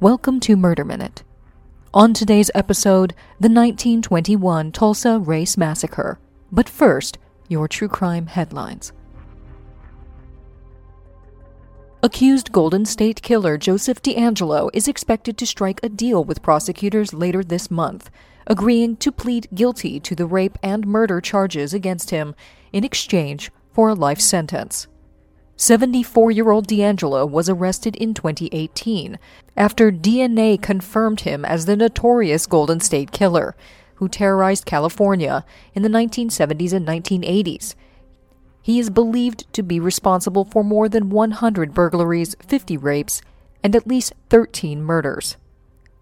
Welcome to Murder Minute. On today's episode, the 1921 Tulsa Race Massacre. But first, your true crime headlines. Accused Golden State Killer Joseph DeAngelo is expected to strike a deal with prosecutors later this month, agreeing to plead guilty to the rape and murder charges against him in exchange for a life sentence. 74 year old DeAngelo was arrested in 2018 after DNA confirmed him as the notorious Golden State Killer who terrorized California in the 1970s and 1980s. He is believed to be responsible for more than 100 burglaries, 50 rapes, and at least 13 murders.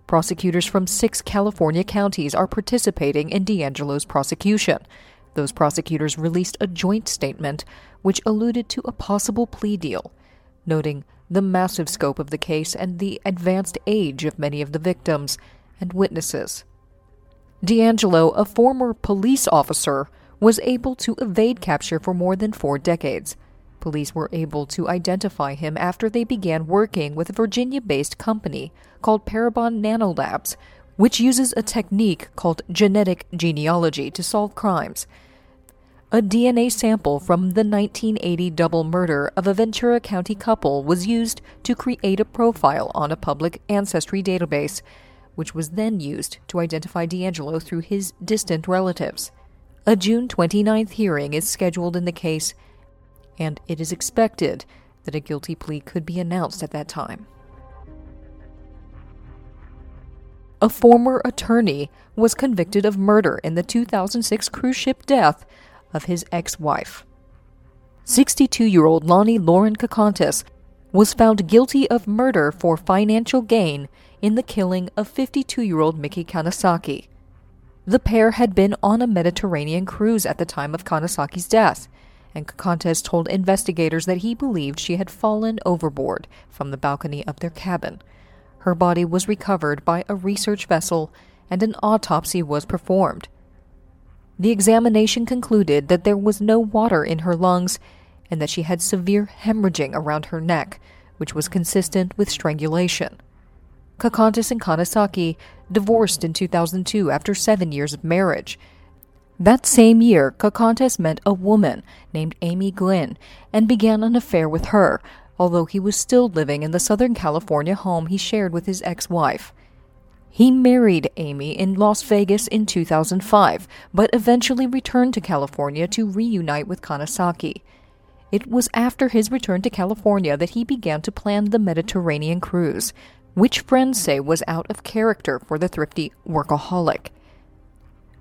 Prosecutors from six California counties are participating in DeAngelo's prosecution. Those prosecutors released a joint statement which alluded to a possible plea deal, noting the massive scope of the case and the advanced age of many of the victims and witnesses. DeAngelo, a former police officer, was able to evade capture for more than four decades. Police were able to identify him after they began working with a Virginia based company called Parabon Nanolabs, which uses a technique called genetic genealogy to solve crimes. A DNA sample from the 1980 double murder of a Ventura County couple was used to create a profile on a public ancestry database which was then used to identify DeAngelo through his distant relatives. A June 29th hearing is scheduled in the case, and it is expected that a guilty plea could be announced at that time. A former attorney was convicted of murder in the 2006 cruise ship death of his ex wife. 62 year old Lonnie Loren Kocontes was found guilty of murder for financial gain in the killing of 52 year old Micki Kanesaki. The pair had been on a Mediterranean cruise at the time of Kanesaki's death, and Kocontes told investigators that he believed she had fallen overboard from the balcony of their cabin. Her body was recovered by a research vessel and an autopsy was performed. The examination concluded that there was no water in her lungs and that she had severe hemorrhaging around her neck, which was consistent with strangulation. Kocontes and Kanesaki divorced in 2002 after seven years of marriage. That same year, Kocontes met a woman named Amy Glynn and began an affair with her, although he was still living in the Southern California home he shared with his ex wife. He married Amy in Las Vegas in 2005, but eventually returned to California to reunite with Kanesaki. It was after his return to California that he began to plan the Mediterranean cruise, which friends say was out of character for the thrifty workaholic.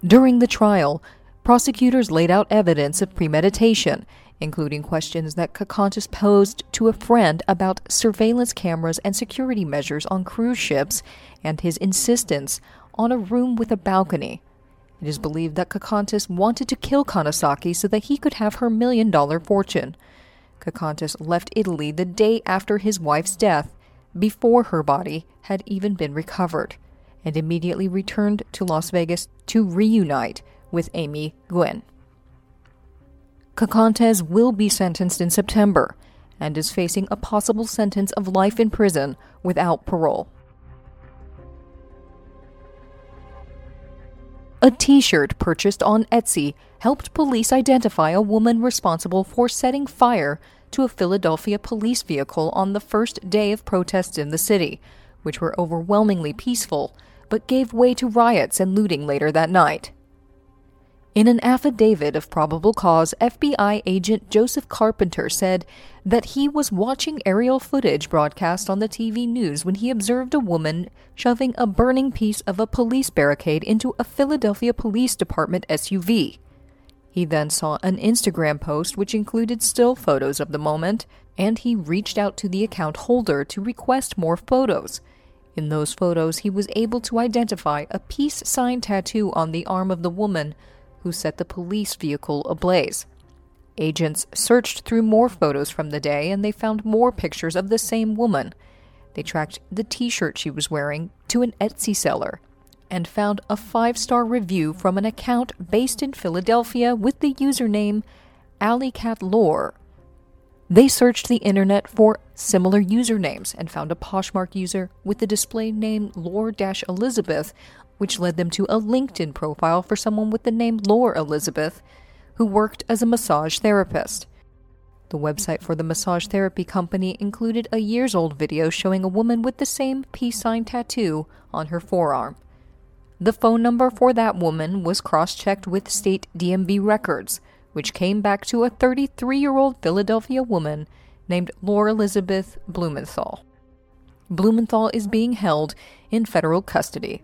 During the trial, prosecutors laid out evidence of premeditation, including questions that Kocontes posed to a friend about surveillance cameras and security measures on cruise ships and his insistence on a room with a balcony. It is believed that Kocontes wanted to kill Kanesaki so that he could have her million dollar fortune. Kocontes left Italy the day after his wife's death before her body had even been recovered, and immediately returned to Las Vegas to reunite with Amy Glynn. Kocontes will be sentenced in September and is facing a possible sentence of life in prison without parole. A t shirt purchased on Etsy helped police identify a woman responsible for setting fire to a Philadelphia police vehicle on the first day of protests in the city, which were overwhelmingly peaceful but gave way to riots and looting later that night. In an affidavit of probable cause, FBI agent Joseph Carpenter said that he was watching aerial footage broadcast on the TV news when he observed a woman shoving a burning piece of a police barricade into a Philadelphia Police Department SUV. He then saw an Instagram post which included still photos of the moment, and he reached out to the account holder to request more photos. In those photos, he was able to identify a peace sign tattoo on the arm of the woman who set the police vehicle ablaze. Agents searched through more photos from the day and they found more pictures of the same woman. They tracked the t shirt she was wearing to an Etsy seller and found a five star review from an account based in Philadelphia with the username AlleyCatLore. They searched the internet for similar usernames and found a Poshmark user with the display name Lore Elizabeth, which led them to a LinkedIn profile for someone with the name Lore Elizabeth, who worked as a massage therapist. The website for the massage therapy company included a years old video showing a woman with the same peace sign tattoo on her forearm. The phone number for that woman was cross checked with state DMV records, which came back to a 33 year old Philadelphia woman named Laura Elizabeth Blumenthal. Blumenthal is being held in federal custody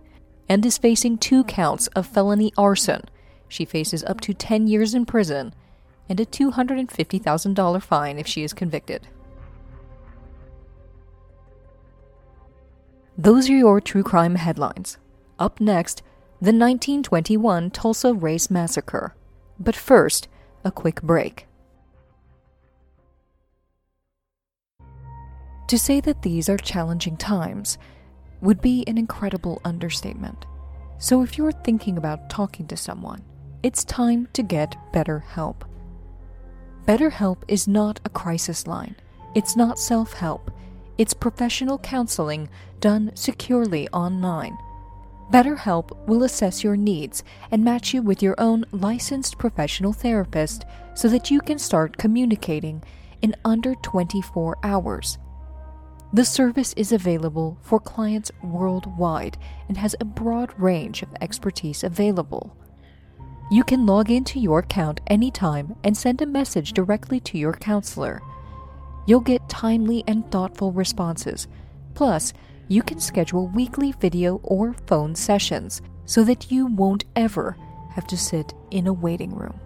and is facing two counts of felony arson. She faces up to 10 years in prison and a $250,000 fine if she is convicted. Those are your true crime headlines. Up next, the 1921 Tulsa Race Massacre. But first, a quick break. To say that these are challenging times would be an incredible understatement. So if you're thinking about talking to someone, it's time to get better help. BetterHelp is not a crisis line. It's not self help. It's professional counseling done securely online. BetterHelp will assess your needs and match you with your own licensed professional therapist so that you can start communicating in under 24 hours. The service is available for clients worldwide and has a broad range of expertise available. You can log into your account anytime and send a message directly to your counselor. You'll get timely and thoughtful responses. Plus, you can schedule weekly video or phone sessions so that you won't ever have to sit in a waiting room.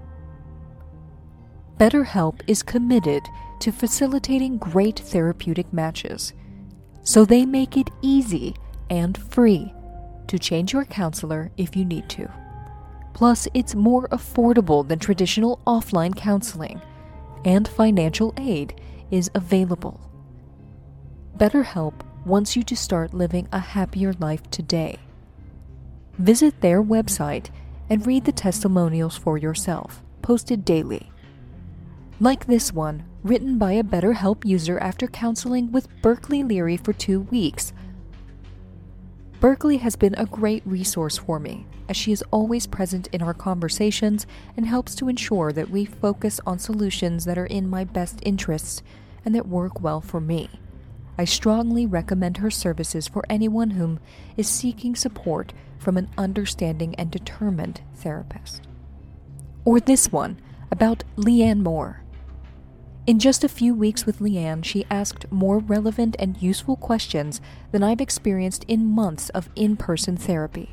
BetterHelp is committed to facilitating great therapeutic matches, so they make it easy and free to change your counselor if you need to. Plus, it's more affordable than traditional offline counseling, and financial aid is available. BetterHelp wants you to start living a happier life today. Visit their website and read the testimonials for yourself, posted daily. Like this one, written by a BetterHelp user after counseling with Berkeley Leary for two weeks. Berkeley has been a great resource for me as she is always present in our conversations and helps to ensure that we focus on solutions that are in my best interests and that work well for me. I strongly recommend her services for anyone whom is seeking support from an understanding and determined therapist. Or this one about Leanne Moore. In just a few weeks with Leanne, she asked more relevant and useful questions than I've experienced in months of in person therapy.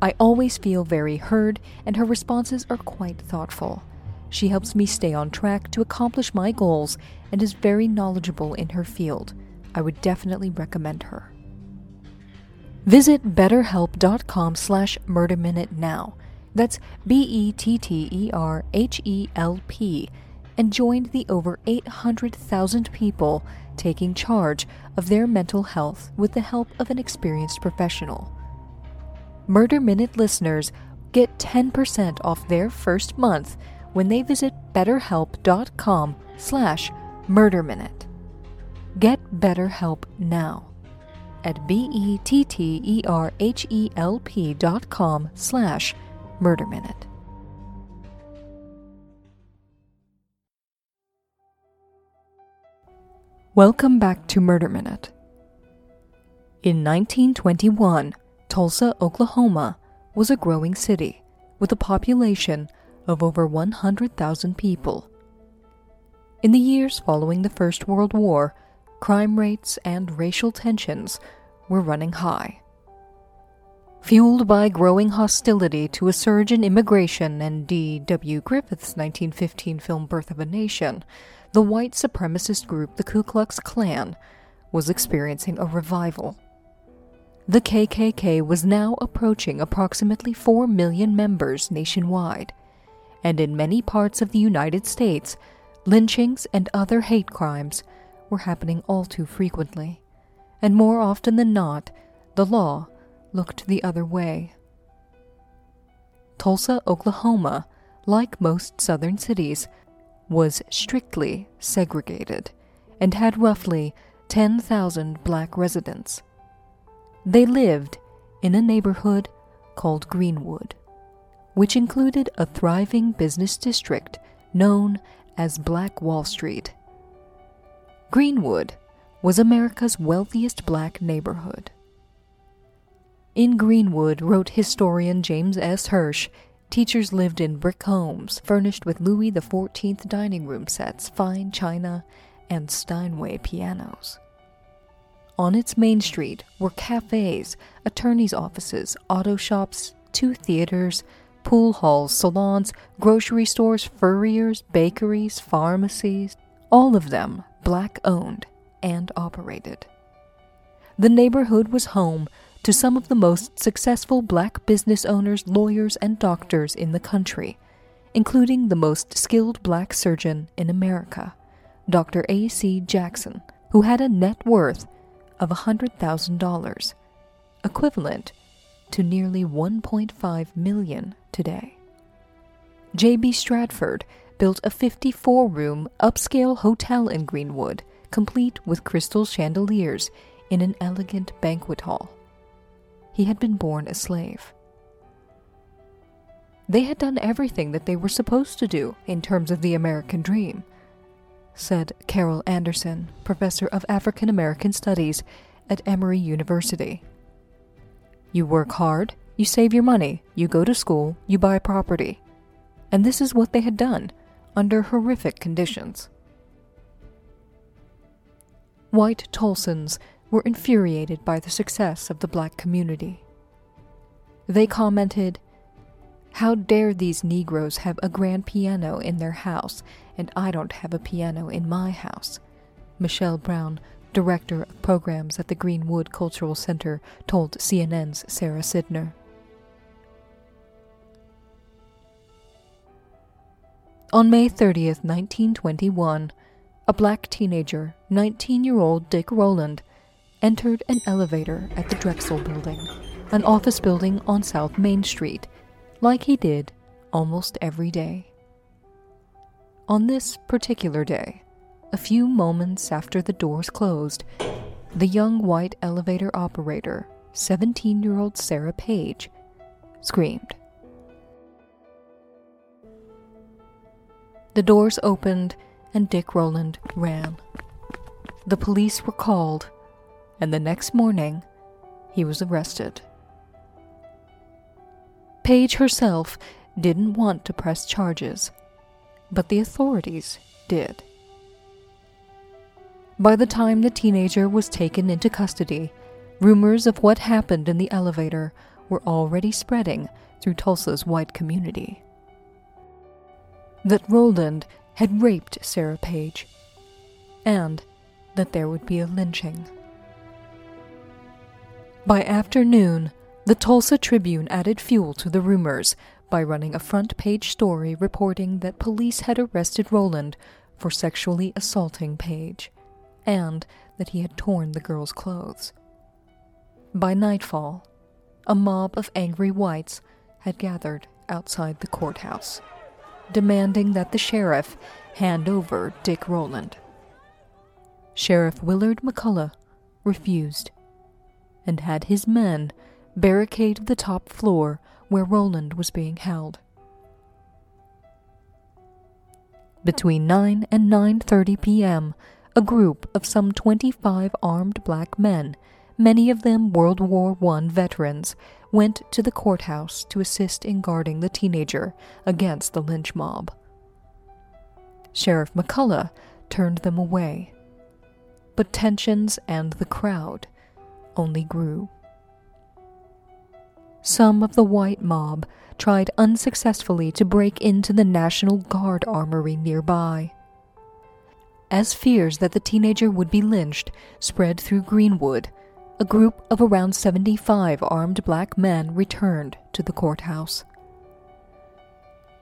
I always feel very heard, and her responses are quite thoughtful. She helps me stay on track to accomplish my goals and is very knowledgeable in her field. I would definitely recommend her. Visit betterhelp.com slash murderminute now. That's B-E-T-T-E-R-H-E-L-P and joined the over 800,000 people taking charge of their mental health with the help of an experienced professional. Murder Minute listeners get 10% off their first month when they visit betterhelp.com slash murderminute. Get BetterHelp now at B-E-T-T-E-R-H-E-L-P dot com slash murderminute. Welcome back to Murder Minute. In 1921, Tulsa, Oklahoma was a growing city with a population of over 100,000 people. In the years following the First World War, crime rates and racial tensions were running high. Fueled by growing hostility to a surge in immigration and D.W. Griffith's 1915 film Birth of a Nation, the white supremacist group the Ku Klux Klan was experiencing a revival. The KKK was now approaching approximately 4 million members nationwide, and in many parts of the United States, lynchings and other hate crimes were happening all too frequently, and more often than not, the law looked the other way. Tulsa, Oklahoma, like most southern cities, was strictly segregated and had roughly 10,000 black residents. They lived in a neighborhood called Greenwood, which included a thriving business district known as Black Wall Street. Greenwood was America's wealthiest black neighborhood. In Greenwood, wrote historian James S. Hirsch, teachers lived in brick homes furnished with Louis XIV dining room sets, fine china, and Steinway pianos. On its main street were cafes, attorneys' offices, auto shops, two theaters, pool halls, salons, grocery stores, furriers, bakeries, pharmacies, all of them black owned and operated. The neighborhood was home to some of the most successful black business owners, lawyers, and doctors in the country, including the most skilled black surgeon in America, Dr. A.C. Jackson, who had a net worth of $100,000, equivalent to nearly 1.5 million today. J.B. Stradford built a 54 room upscale hotel in Greenwood, complete with crystal chandeliers in an elegant banquet hall. He had been born a slave. They had done everything that they were supposed to do in terms of the American dream said Carol Anderson, professor of African American Studies at Emory University. You work hard, you save your money, you go to school, you buy property. And this is what they had done under horrific conditions. White Tulsans were infuriated by the success of the black community. They commented, How dare these Negroes have a grand piano in their house and I don't have a piano in my house. Mechelle Brown, director of programs at the Greenwood Cultural Center, told CNN's Sara Sidner. On May 30th, 1921, a black teenager, 19 year old Dick Rowland, entered an elevator at the Drexel Building, an office building on South Main Street, like he did almost every day. On this particular day, a few moments after the doors closed, the young white elevator operator, 17 year old Sarah Page, screamed. The doors opened and Dick Rowland ran. The police were called, and the next morning, he was arrested. Page herself didn't want to press charges but the authorities did. By the time the teenager was taken into custody, rumors of what happened in the elevator were already spreading through Tulsa's white community. That Rowland had raped Sarah Page, and that there would be a lynching. By afternoon, the Tulsa Tribune added fuel to the rumors by running a front page story reporting that police had arrested Rowland for sexually assaulting Page, and that he had torn the girl's clothes. By nightfall, a mob of angry whites had gathered outside the courthouse, demanding that the sheriff hand over Dick Rowland. Sheriff Willard McCullough refused and had his men barricade the top floor where Rowland was being held. Between 9 and 9:30 p.m., a group of some 25 armed black men, many of them World War I veterans, went to the courthouse to assist in guarding the teenager against the lynch mob. Sheriff McCullough turned them away, but tensions and the crowd only grew. Some of the white mob tried unsuccessfully to break into the National Guard armory nearby. As fears that the teenager would be lynched spread through Greenwood, a group of around 75 armed black men returned to the courthouse.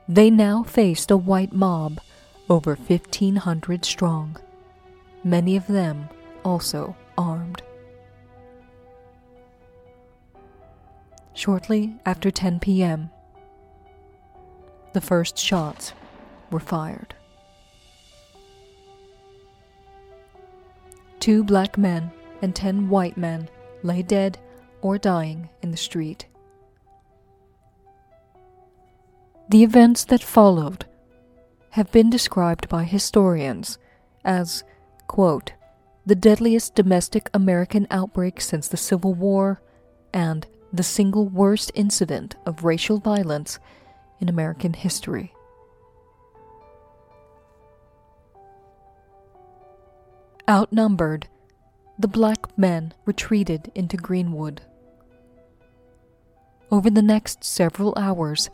They now faced a white mob, over 1,500 strong, many of them also armed. shortly after 10 p.m. The first shots were fired. Two black men and ten white men lay dead or dying in the street. The events that followed have been described by historians as, quote, the deadliest domestic American outbreak since the Civil War and the single worst incident of racial violence in American history. Outnumbered, the black men retreated into Greenwood. Over the next several hours,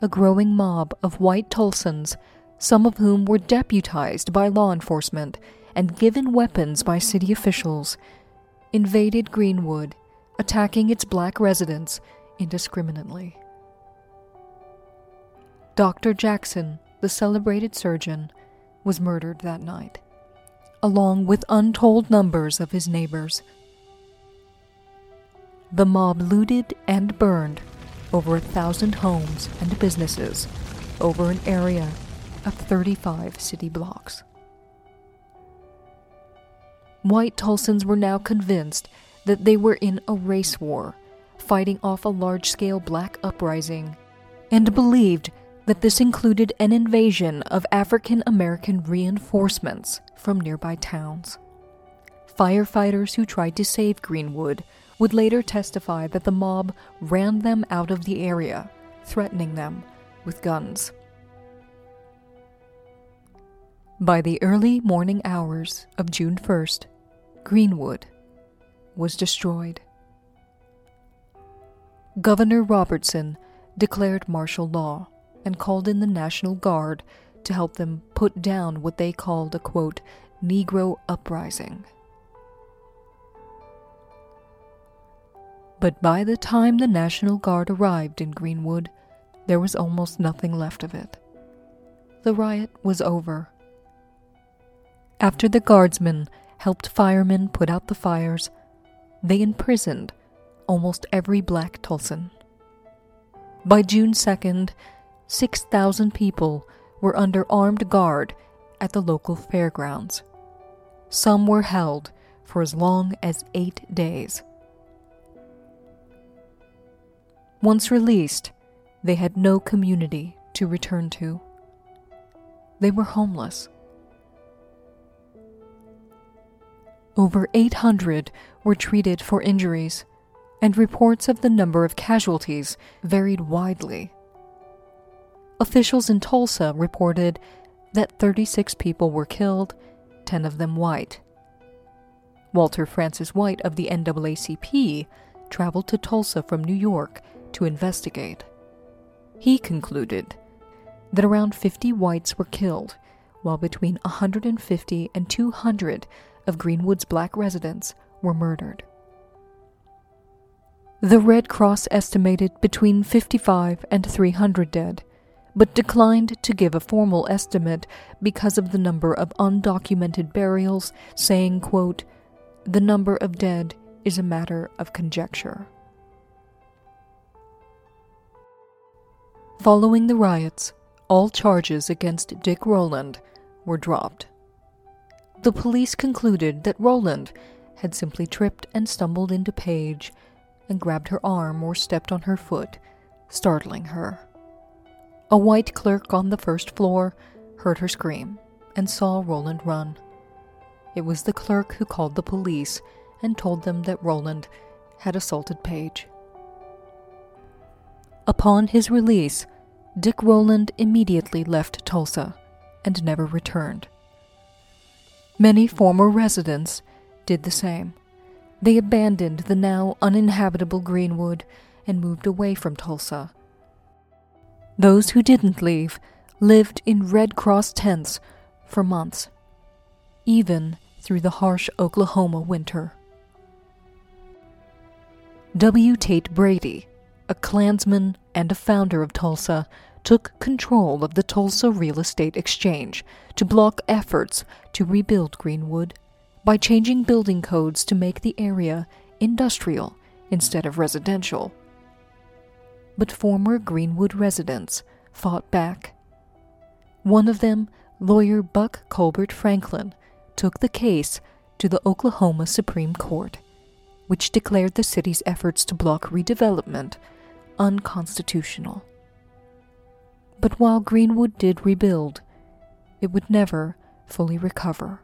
a growing mob of white Tulsans, some of whom were deputized by law enforcement and given weapons by city officials, invaded Greenwood, attacking its black residents indiscriminately. Dr. Jackson, the celebrated surgeon, was murdered that night along with untold numbers of his neighbors. The mob looted and burned over a thousand homes and businesses over an area of 35 city blocks. White Tulsans were now convinced that they were in a race war, fighting off a large scale black uprising, and believed that this included an invasion of African American reinforcements from nearby towns. Firefighters who tried to save Greenwood would later testify that the mob ran them out of the area, threatening them with guns. By the early morning hours of June 1st, Greenwood was destroyed. Governor Robertson declared martial law and called in the National Guard to help them put down what they called a quote, Negro uprising. But by the time the National Guard arrived in Greenwood, there was almost nothing left of it. The riot was over. After the guardsmen helped firemen put out the fires, they imprisoned almost every black Tulsan. By June 2nd, 6,000 people were under armed guard at the local fairgrounds. Some were held for as long as eight days. Once released, they had no community to return to. They were homeless. Over 800 were treated for injuries, and reports of the number of casualties varied widely. Officials in Tulsa reported that 36 people were killed, 10 of them white. Walter Francis White of the NAACP traveled to Tulsa from New York to investigate. He concluded that around 50 whites were killed, while between 150 and 200 of Greenwood's black residents were murdered. The Red Cross estimated between 55 and 300 dead, but declined to give a formal estimate because of the number of undocumented burials, saying, quote, The number of dead is a matter of conjecture. Following the riots, all charges against Dick Rowland were dropped. The police concluded that Rowland had simply tripped and stumbled into Page and grabbed her arm or stepped on her foot, startling her. A white clerk on the first floor heard her scream and saw Rowland run. It was the clerk who called the police and told them that Rowland had assaulted Page. Upon his release, Dick Rowland immediately left Tulsa and never returned. Many former residents did the same. They abandoned the now uninhabitable Greenwood and moved away from Tulsa those who didn't leave lived in Red Cross tents for months, even through the harsh Oklahoma winter. W. Tate Brady, a Klansman and a founder of Tulsa, took control of the Tulsa Real Estate Exchange to block efforts to rebuild Greenwood by changing building codes to make the area industrial instead of residential but former Greenwood residents fought back. One of them, lawyer Buck Colbert Franklin, took the case to the Oklahoma Supreme Court, which declared the city's efforts to block redevelopment unconstitutional. But while Greenwood did rebuild, it would never fully recover.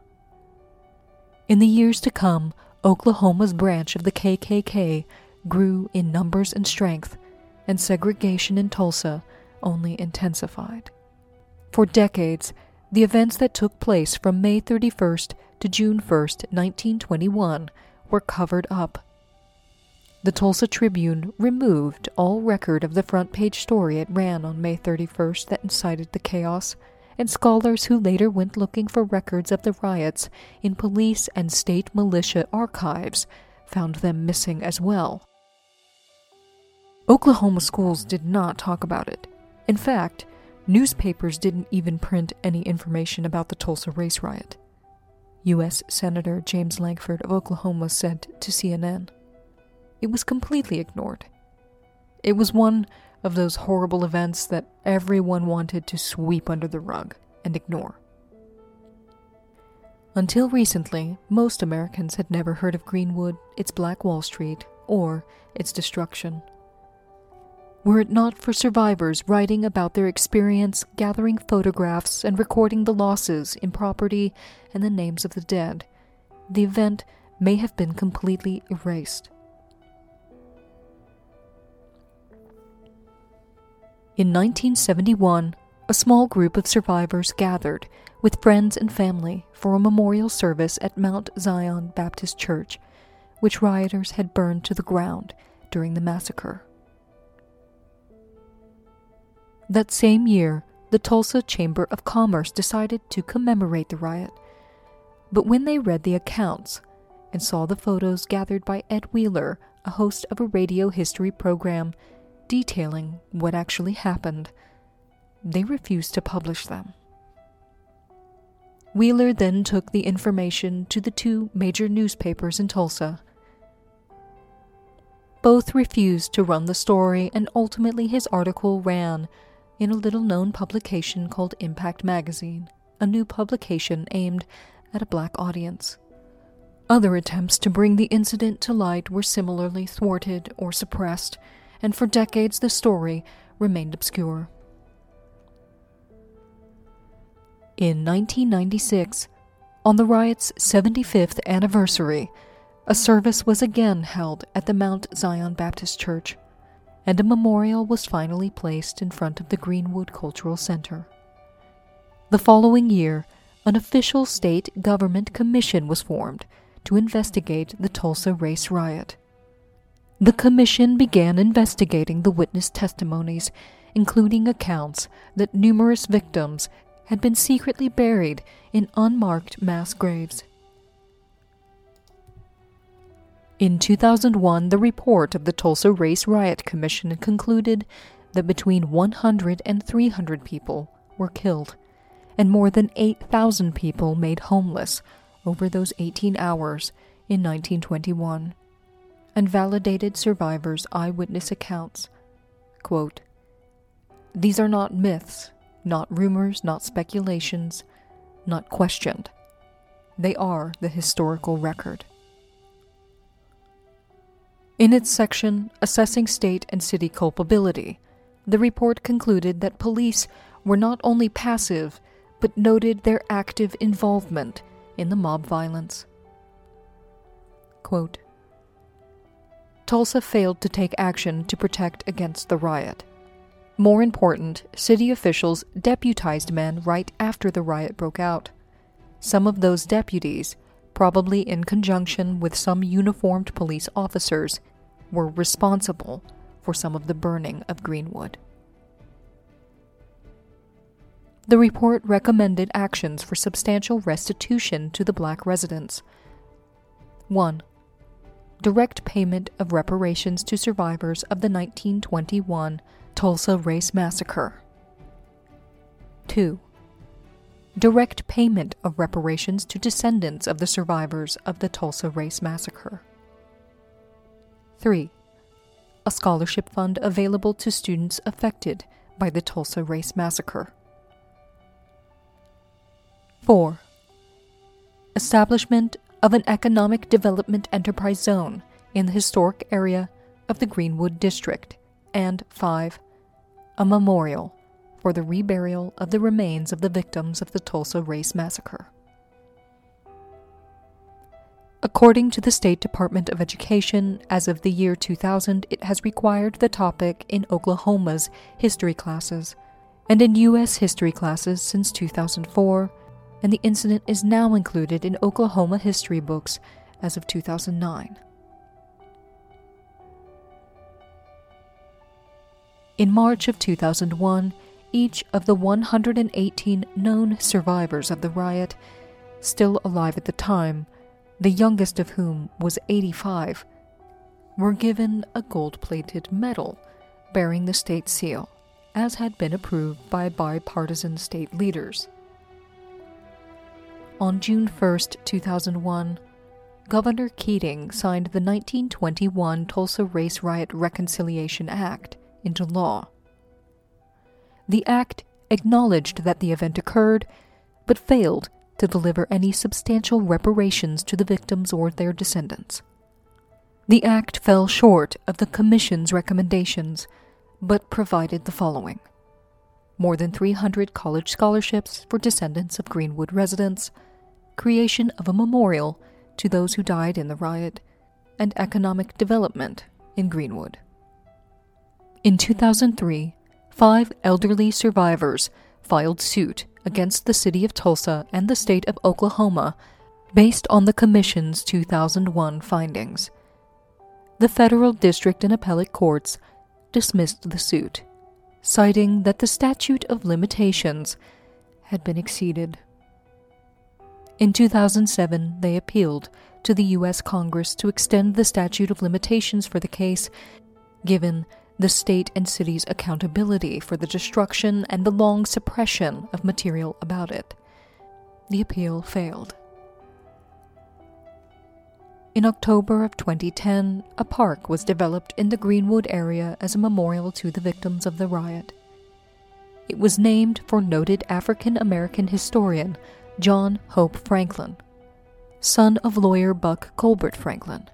In the years to come, Oklahoma's branch of the KKK grew in numbers and strength, and segregation in Tulsa only intensified. For decades, the events that took place from May 31st to June 1st, 1921, were covered up. The Tulsa Tribune removed all record of the front page story it ran on May 31st that incited the chaos, and scholars who later went looking for records of the riots in police and state militia archives found them missing as well. Oklahoma schools did not talk about it. In fact, newspapers didn't even print any information about the Tulsa race riot. U.S. Senator James Lankford of Oklahoma said to CNN. It was completely ignored. It was one of those horrible events that everyone wanted to sweep under the rug and ignore. Until recently, most Americans had never heard of Greenwood, its Black Wall Street, or its destruction. Were it not for survivors writing about their experience, gathering photographs, and recording the losses in property and the names of the dead, the event may have been completely erased. In 1971, a small group of survivors gathered with friends and family for a memorial service at Mount Zion Baptist Church, which rioters had burned to the ground during the massacre. That same year, the Tulsa Chamber of Commerce decided to commemorate the riot. But when they read the accounts and saw the photos gathered by Ed Wheeler, a host of a radio history program detailing what actually happened, they refused to publish them. Wheeler then took the information to the two major newspapers in Tulsa. Both refused to run the story, and ultimately his article ran in a little known publication called Impact Magazine, a new publication aimed at a black audience. Other attempts to bring the incident to light were similarly thwarted or suppressed, and for decades the story remained obscure. In 1996, on the riot's 75th anniversary, a service was again held at the Mount Zion Baptist Church and a memorial was finally placed in front of the Greenwood Cultural Center. The following year, an official state government commission was formed to investigate the Tulsa race riot. The commission began investigating the witness testimonies, including accounts that numerous victims had been secretly buried in unmarked mass graves. In 2001, the report of the Tulsa Race Riot Commission concluded that between 100 and 300 people were killed, and more than 8,000 people made homeless over those 18 hours in 1921, and validated survivors' eyewitness accounts. Quote, These are not myths, not rumors, not speculations, not questioned. They are the historical record. In its section assessing state and city culpability, the report concluded that police were not only passive, but noted their active involvement in the mob violence. Quote, Tulsa failed to take action to protect against the riot. More important, city officials deputized men right after the riot broke out. Some of those deputies, probably in conjunction with some uniformed police officers, were responsible for some of the burning of Greenwood. The report recommended actions for substantial restitution to the black residents. 1. Direct payment of reparations to survivors of the 1921 Tulsa Race Massacre. 2. Direct payment of reparations to descendants of the survivors of the Tulsa Race Massacre. 3. A scholarship fund available to students affected by the Tulsa Race Massacre. 4. Establishment of an economic development enterprise zone in the historic area of the Greenwood District, and 5. A memorial for the reburial of the remains of the victims of the Tulsa Race Massacre. According to the State Department of Education, as of the year 2000, it has required the topic in Oklahoma's history classes and in U.S. history classes since 2004, and the incident is now included in Oklahoma history books as of 2009. In March of 2001, each of the 118 known survivors of the riot, still alive at the time, the youngest of whom was 85, were given a gold plated medal bearing the state seal, as had been approved by bipartisan state leaders. On June 1, 2001, Governor Keating signed the 1921 Tulsa Race Riot Reconciliation Act into law. The act acknowledged that the event occurred, but failed to deliver any substantial reparations to the victims or their descendants. The act fell short of the Commission's recommendations, but provided the following more than 300 college scholarships for descendants of Greenwood residents, creation of a memorial to those who died in the riot, and economic development in Greenwood. In 2003, five elderly survivors filed suit against the city of Tulsa and the state of Oklahoma based on the Commission's 2001 findings. The federal district and appellate courts dismissed the suit, citing that the statute of limitations had been exceeded. In 2007, they appealed to the U.S. Congress to extend the statute of limitations for the case, given the state and city's accountability for the destruction and the long suppression of material about it. The appeal failed. In October of 2010, a park was developed in the Greenwood area as a memorial to the victims of the riot. It was named for noted African American historian John Hope Franklin, son of lawyer Buck Colbert Franklin,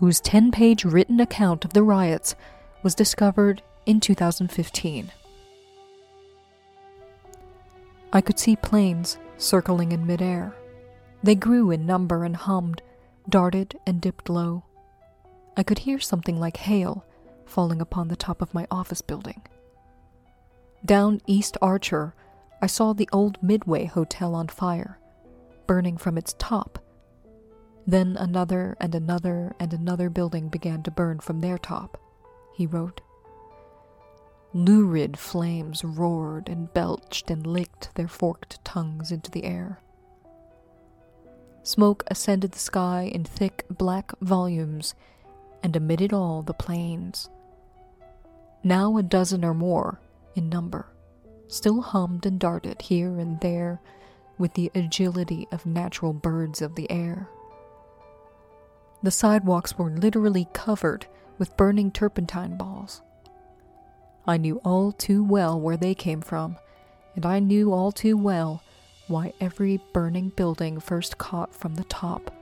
whose 10 page written account of the riots was discovered in 2015. I could see planes circling in midair. They grew in number and hummed, darted and dipped low. I could hear something like hail falling upon the top of my office building. Down East Archer, I saw the old Midway Hotel on fire, burning from its top. Then another and another and another building began to burn from their top he wrote. Lurid flames roared and belched and licked their forked tongues into the air. Smoke ascended the sky in thick black volumes, and amid it all the planes, now a dozen or more in number, still hummed and darted here and there with the agility of natural birds of the air. The sidewalks were literally covered with burning turpentine balls. I knew all too well where they came from, and I knew all too well why every burning building first caught from the top.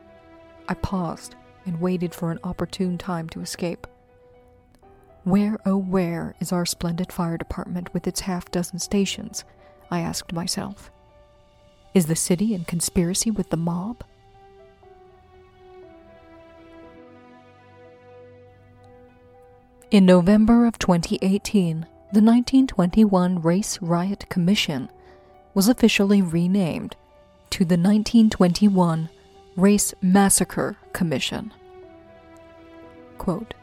I paused and waited for an opportune time to escape. Where, oh, where is our splendid fire department with its half dozen stations? I asked myself. Is the city in conspiracy with the mob? In November of 2018, the 1921 Race Riot Commission was officially renamed to the 1921 Race Massacre Commission. Quote,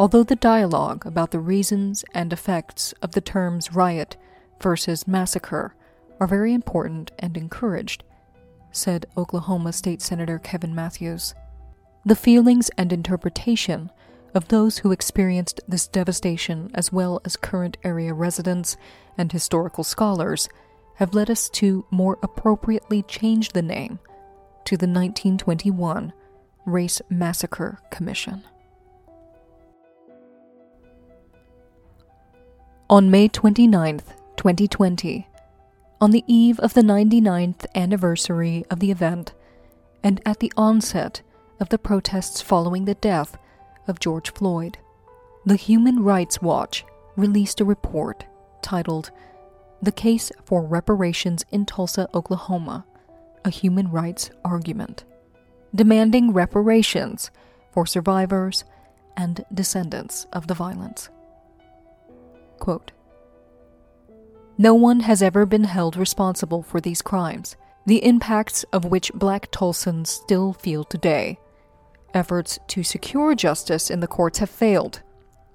Although the dialogue about the reasons and effects of the terms riot versus massacre are very important and encouraged, said Oklahoma State Senator Kevin Matthews, the feelings and interpretation of those who experienced this devastation, as well as current area residents and historical scholars, have led us to more appropriately change the name to the 1921 Race Massacre Commission. On May 29, 2020, on the eve of the 99th anniversary of the event, and at the onset of the protests following the death of George Floyd, the Human Rights Watch released a report titled The Case for Reparations in Tulsa, Oklahoma A Human Rights Argument, demanding reparations for survivors and descendants of the violence. Quote, no one has ever been held responsible for these crimes, the impacts of which black Tulsans still feel today. Efforts to secure justice in the courts have failed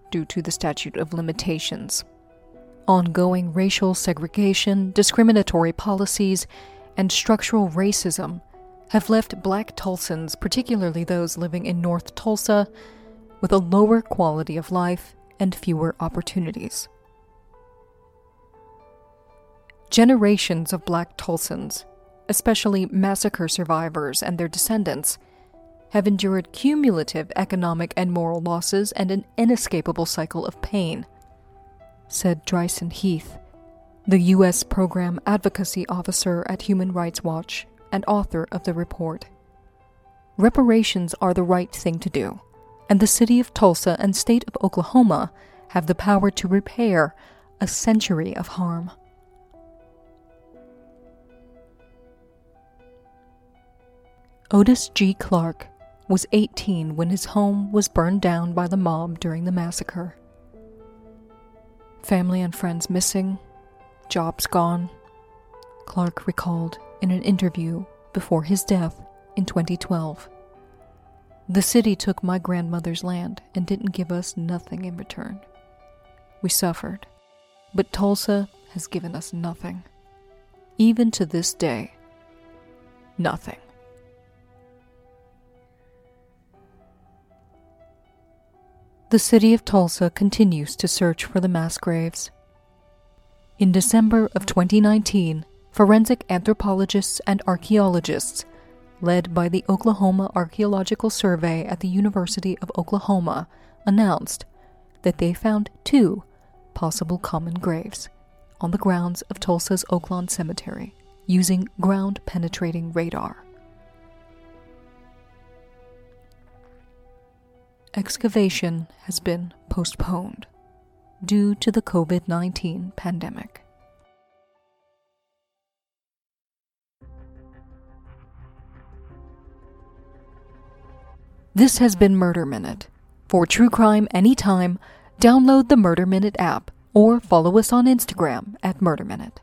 due to the statute of limitations. Ongoing racial segregation, discriminatory policies, and structural racism have left black Tulsans, particularly those living in North Tulsa, with a lower quality of life and fewer opportunities. Generations of black Tulsans, especially massacre survivors and their descendants, have endured cumulative economic and moral losses and an inescapable cycle of pain, said Dreisen Heath, the U.S. Program Advocacy Officer at Human Rights Watch and author of the report. Reparations are the right thing to do, and the city of Tulsa and state of Oklahoma have the power to repair a century of harm. Otis G. Clark was 18 when his home was burned down by the mob during the massacre. Family and friends missing, jobs gone, Clark recalled in an interview before his death in 2012. The city took my grandmother's land and didn't give us nothing in return. We suffered, but Tulsa has given us nothing. Even to this day, nothing. The city of Tulsa continues to search for the mass graves. In December of 2019, forensic anthropologists and archaeologists, led by the Oklahoma Archaeological Survey at the University of Oklahoma, announced that they found two possible common graves on the grounds of Tulsa's Oaklawn Cemetery using ground penetrating radar. Excavation has been postponed due to the COVID 19 pandemic. This has been Murder Minute. For true crime anytime, download the Murder Minute app or follow us on Instagram at Murder Minute.